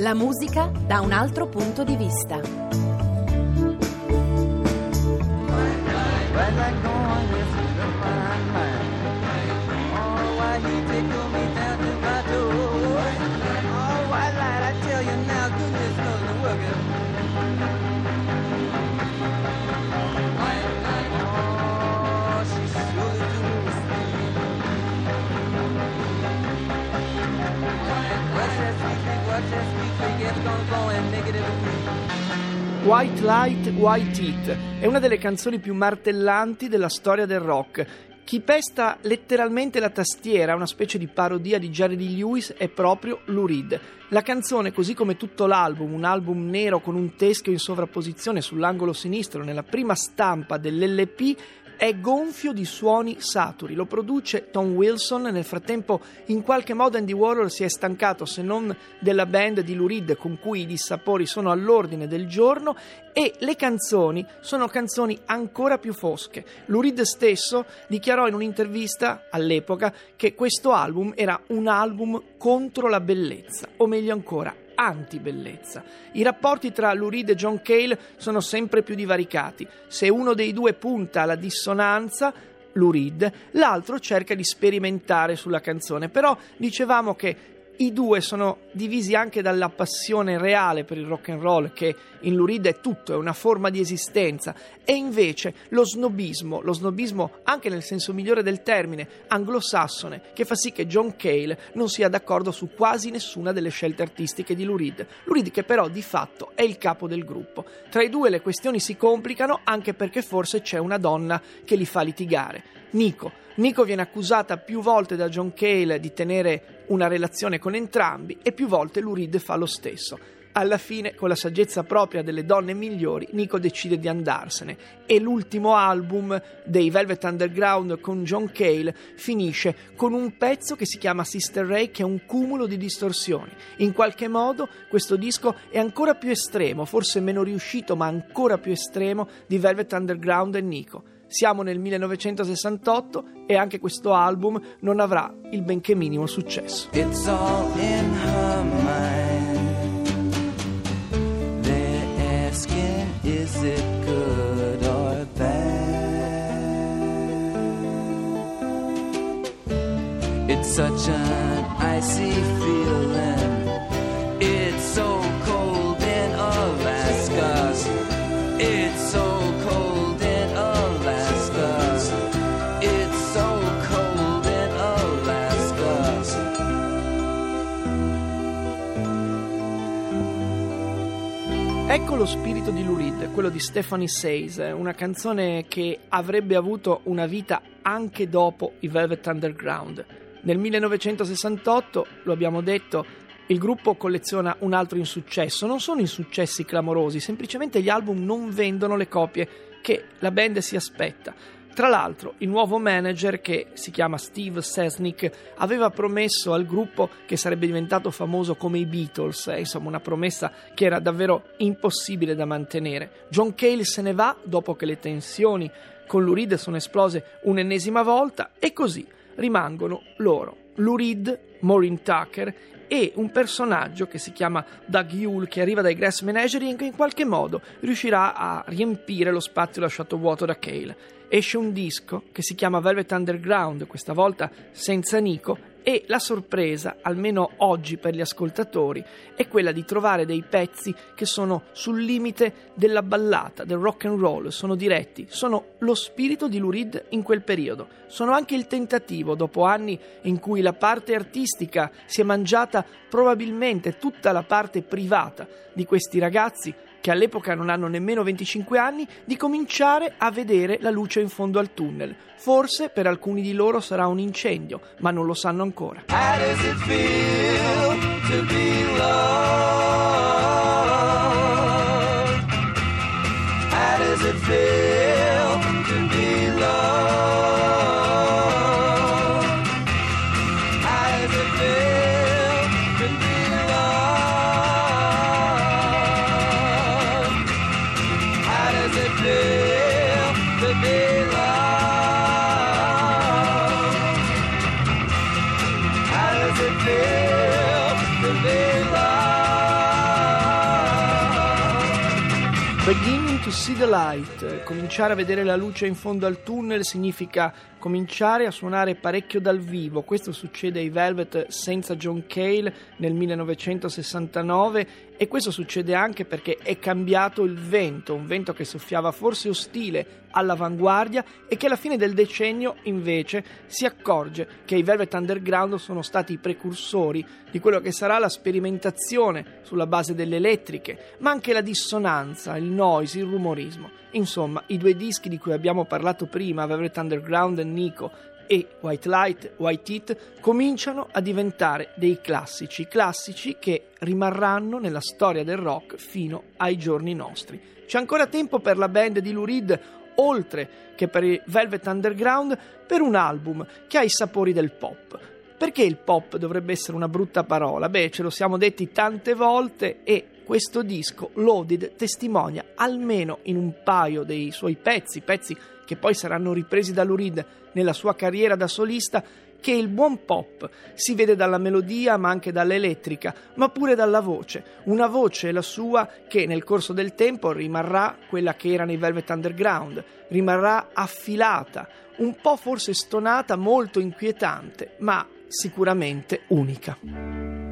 La musica da un altro punto di vista. White Light, White Heat è una delle canzoni più martellanti della storia del rock. Chi pesta letteralmente la tastiera, una specie di parodia di Jerry Lee Lewis, è proprio Lou Reed. La canzone, così come tutto l'album, un album nero con un teschio in sovrapposizione sull'angolo sinistro nella prima stampa dell'LP, è gonfio di suoni saturi. Lo produce Tom Wilson. Nel frattempo, in qualche modo, Andy Warhol si è stancato, se non della band di Lou Reed, con cui i dissapori sono all'ordine del giorno, e le canzoni sono canzoni ancora più fosche. Lou Reed stesso dichiarò in un'intervista all'epoca che questo album era un album contro la bellezza, o meglio ancora, antibellezza. I rapporti tra Lou Reed e John Cale sono sempre più divaricati. Se uno dei due punta alla dissonanza, Lou Reed, l'altro cerca di sperimentare sulla canzone. Però dicevamo che i due sono divisi anche dalla passione reale per il rock and roll, che in Lou Reed è tutto, è una forma di esistenza, e invece lo snobismo, lo snobismo anche nel senso migliore del termine, anglosassone, che fa sì che John Cale non sia d'accordo su quasi nessuna delle scelte artistiche di. Lou Reed che però di fatto è il capo del gruppo. Tra i due le questioni si complicano anche perché forse c'è una donna che li fa litigare. Nico. Nico viene accusata più volte da John Cale di tenere una relazione con entrambi e più volte Lou Reed fa lo stesso. Alla fine, con la saggezza propria delle donne migliori, Nico decide di andarsene e l'ultimo album dei Velvet Underground con John Cale finisce con un pezzo che si chiama Sister Ray che è un cumulo di distorsioni. In qualche modo questo disco è ancora più estremo, forse meno riuscito ma ancora più estremo di Velvet Underground e Nico. Siamo nel 1968 e anche questo album non avrà il benché minimo successo. It's all in her mind. Asking, is it good or bad? It's such an icy feeling. It's so cold in Alaska. It's so Ecco lo spirito di Lou Reed, quello di Stephanie Says, una canzone che avrebbe avuto una vita anche dopo i Velvet Underground. Nel 1968, lo abbiamo detto, il gruppo colleziona un altro insuccesso. Non sono insuccessi clamorosi, semplicemente gli album non vendono le copie che la band si aspetta. Tra l'altro, il nuovo manager, che si chiama Steve Sesnick, aveva promesso al gruppo che sarebbe diventato famoso come i Beatles, eh, insomma una promessa che era davvero impossibile da mantenere. John Cale se ne va dopo che le tensioni con Lou Reed sono esplose un'ennesima volta e così rimangono loro, Lou Reed, Maureen Tucker e un personaggio che si chiama Doug Yule che arriva dai Grass Menagerie e in qualche modo riuscirà a riempire lo spazio lasciato vuoto da Cale. Esce un disco che si chiama Velvet Underground, questa volta senza Nico, e la sorpresa, almeno oggi per gli ascoltatori, è quella di trovare dei pezzi che sono sul limite della ballata, del rock and roll, sono diretti, sono lo spirito di Lou Reed in quel periodo, sono anche il tentativo, dopo anni in cui la parte artistica si è mangiata probabilmente tutta la parte privata di questi ragazzi, che all'epoca non hanno nemmeno 25 anni, di cominciare a vedere la luce in fondo al tunnel. Forse per alcuni di loro sarà un incendio, ma non lo sanno ancora. How does it feel to be loved? Beginning to see the light, cominciare a vedere la luce in fondo al tunnel significa cominciare a suonare parecchio dal vivo. Questo succede ai Velvet senza John Cale nel 1969 e questo succede anche perché è cambiato il vento, un vento che soffiava forse ostile all'avanguardia e che alla fine del decennio invece si accorge che i Velvet Underground sono stati i precursori di quello che sarà la sperimentazione sulla base delle elettriche, ma anche la dissonanza, il noise, il rumorismo. Insomma, i due dischi di cui abbiamo parlato prima, Velvet Underground e Nico, e White Light, White Heat cominciano a diventare dei classici, classici che rimarranno nella storia del rock fino ai giorni nostri. C'è ancora tempo per la band di Lou Reed, oltre che per i Velvet Underground, per un album che ha i sapori del pop. Perché il pop dovrebbe essere una brutta parola? Beh, ce lo siamo detti tante volte e questo disco, Loaded, testimonia almeno in un paio dei suoi pezzi, pezzi che poi saranno ripresi da Lurid nella sua carriera da solista, che il buon pop si vede dalla melodia ma anche dall'elettrica, ma pure dalla voce. Una voce, la sua, che nel corso del tempo rimarrà quella che era nei Velvet Underground, rimarrà affilata, un po' forse stonata, molto inquietante, ma sicuramente unica.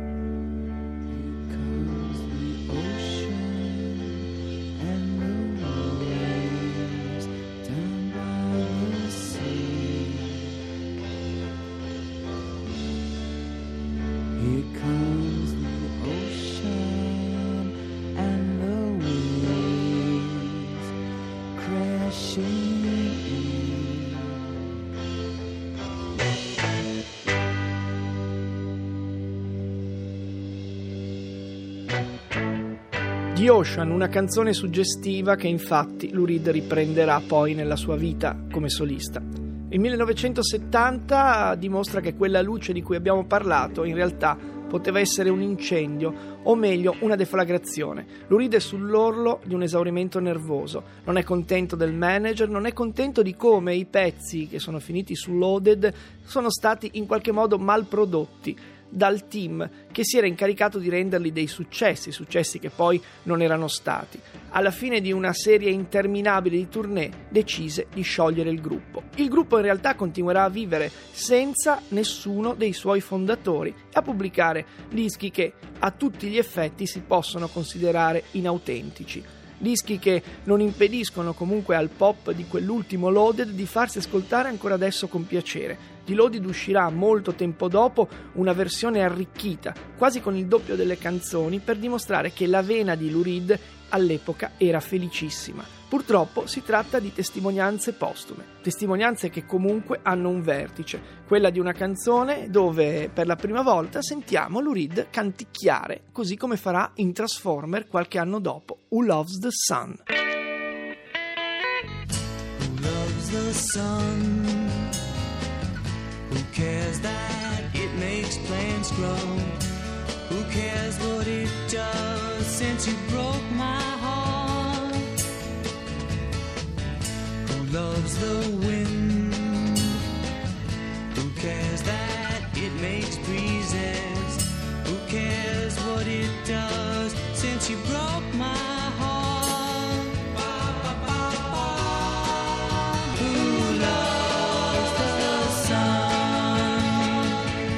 The Ocean, una canzone suggestiva che infatti Lurid riprenderà poi nella sua vita come solista. Il 1970 dimostra che quella luce di cui abbiamo parlato in realtà poteva essere un incendio, o meglio una deflagrazione. Lurid è sull'orlo di un esaurimento nervoso, non è contento del manager, non è contento di come i pezzi che sono finiti su Loaded sono stati in qualche modo mal prodotti dal team che si era incaricato di renderli dei successi, successi che poi non erano stati. Alla fine di una serie interminabile di tournée decise di sciogliere il gruppo. Il gruppo in realtà continuerà a vivere senza nessuno dei suoi fondatori e a pubblicare dischi che a tutti gli effetti si possono considerare inautentici dischi che non impediscono comunque al pop di quell'ultimo Loaded di farsi ascoltare ancora adesso con piacere. Di Loaded uscirà molto tempo dopo una versione arricchita, quasi con il doppio delle canzoni, per dimostrare che la vena di Lurid all'epoca era felicissima. Purtroppo si tratta di testimonianze postume, testimonianze che comunque hanno un vertice, quella di una canzone dove per la prima volta sentiamo Lurid canticchiare, così come farà in Transformer qualche anno dopo, Who Loves the Sun. Who loves the sun?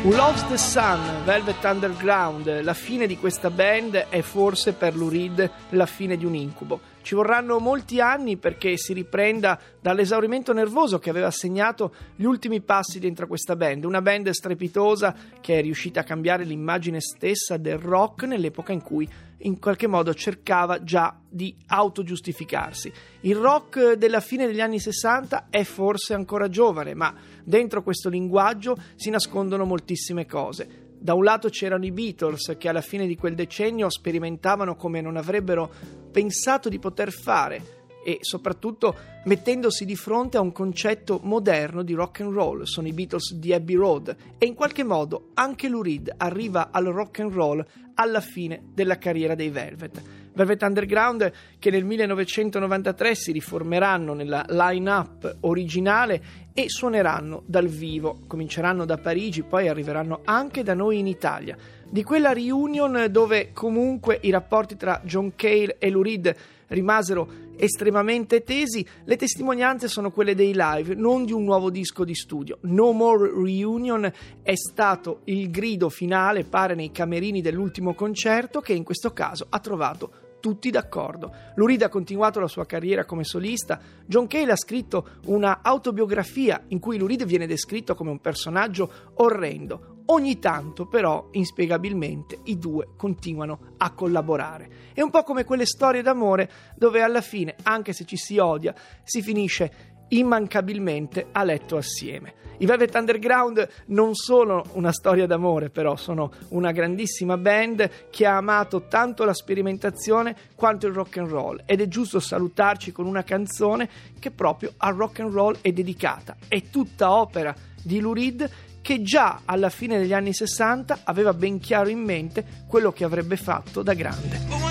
Who Loves the Sun, Velvet Underground, la fine di questa band è forse per Lou Reed la fine di un incubo. Ci vorranno molti anni perché si riprenda dall'esaurimento nervoso che aveva segnato gli ultimi passi dentro questa band, una band strepitosa che è riuscita a cambiare l'immagine stessa del rock nell'epoca in cui in qualche modo cercava già di autogiustificarsi. Il rock della fine degli anni 60 è forse ancora giovane, ma dentro questo linguaggio si nascondono moltissime cose. Da un lato c'erano i Beatles che alla fine di quel decennio sperimentavano come non avrebbero pensato di poter fare e soprattutto mettendosi di fronte a un concetto moderno di rock and roll, sono i Beatles di Abbey Road e in qualche modo anche Lou Reed arriva al rock and roll alla fine della carriera dei Velvet. Velvet Underground che nel 1993 si riformeranno nella line-up originale e suoneranno dal vivo, cominceranno da Parigi, poi arriveranno anche da noi in Italia. Di quella reunion dove comunque i rapporti tra John Cale e Lou Reed rimasero estremamente tesi, le testimonianze sono quelle dei live, non di un nuovo disco di studio. No More Reunion è stato il grido finale, pare nei camerini dell'ultimo concerto, che in questo caso ha trovato tutti d'accordo. Lurid ha continuato la sua carriera come solista. John Cale ha scritto una autobiografia in cui Lurid viene descritto come un personaggio orrendo. Ogni tanto, però, inspiegabilmente, i due continuano a collaborare. È un po' come quelle storie d'amore dove alla fine, anche se ci si odia, si finisce immancabilmente a letto assieme. I Velvet Underground non sono una storia d'amore, però sono una grandissima band che ha amato tanto la sperimentazione quanto il rock and roll ed è giusto salutarci con una canzone che proprio al rock and roll è dedicata. È tutta opera di Lou Reed che già alla fine degli anni 60 aveva ben chiaro in mente quello che avrebbe fatto da grande.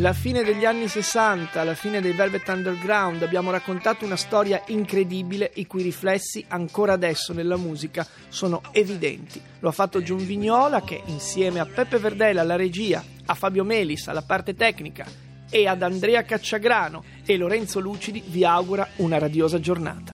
La fine degli anni 60, la fine dei Velvet Underground, abbiamo raccontato una storia incredibile i cui riflessi ancora adesso nella musica sono evidenti. Lo ha fatto John Vignola che insieme a Peppe Verdella alla regia, a Fabio Melis alla parte tecnica e ad Andrea Cacciagrano e Lorenzo Lucidi vi augura una radiosa giornata.